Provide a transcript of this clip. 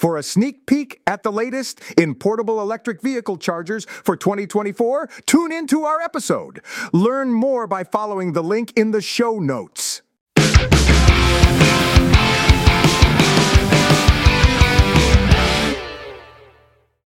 For a sneak peek at the latest in portable electric vehicle chargers for 2024, tune into our episode. Learn more by following the link in the show notes.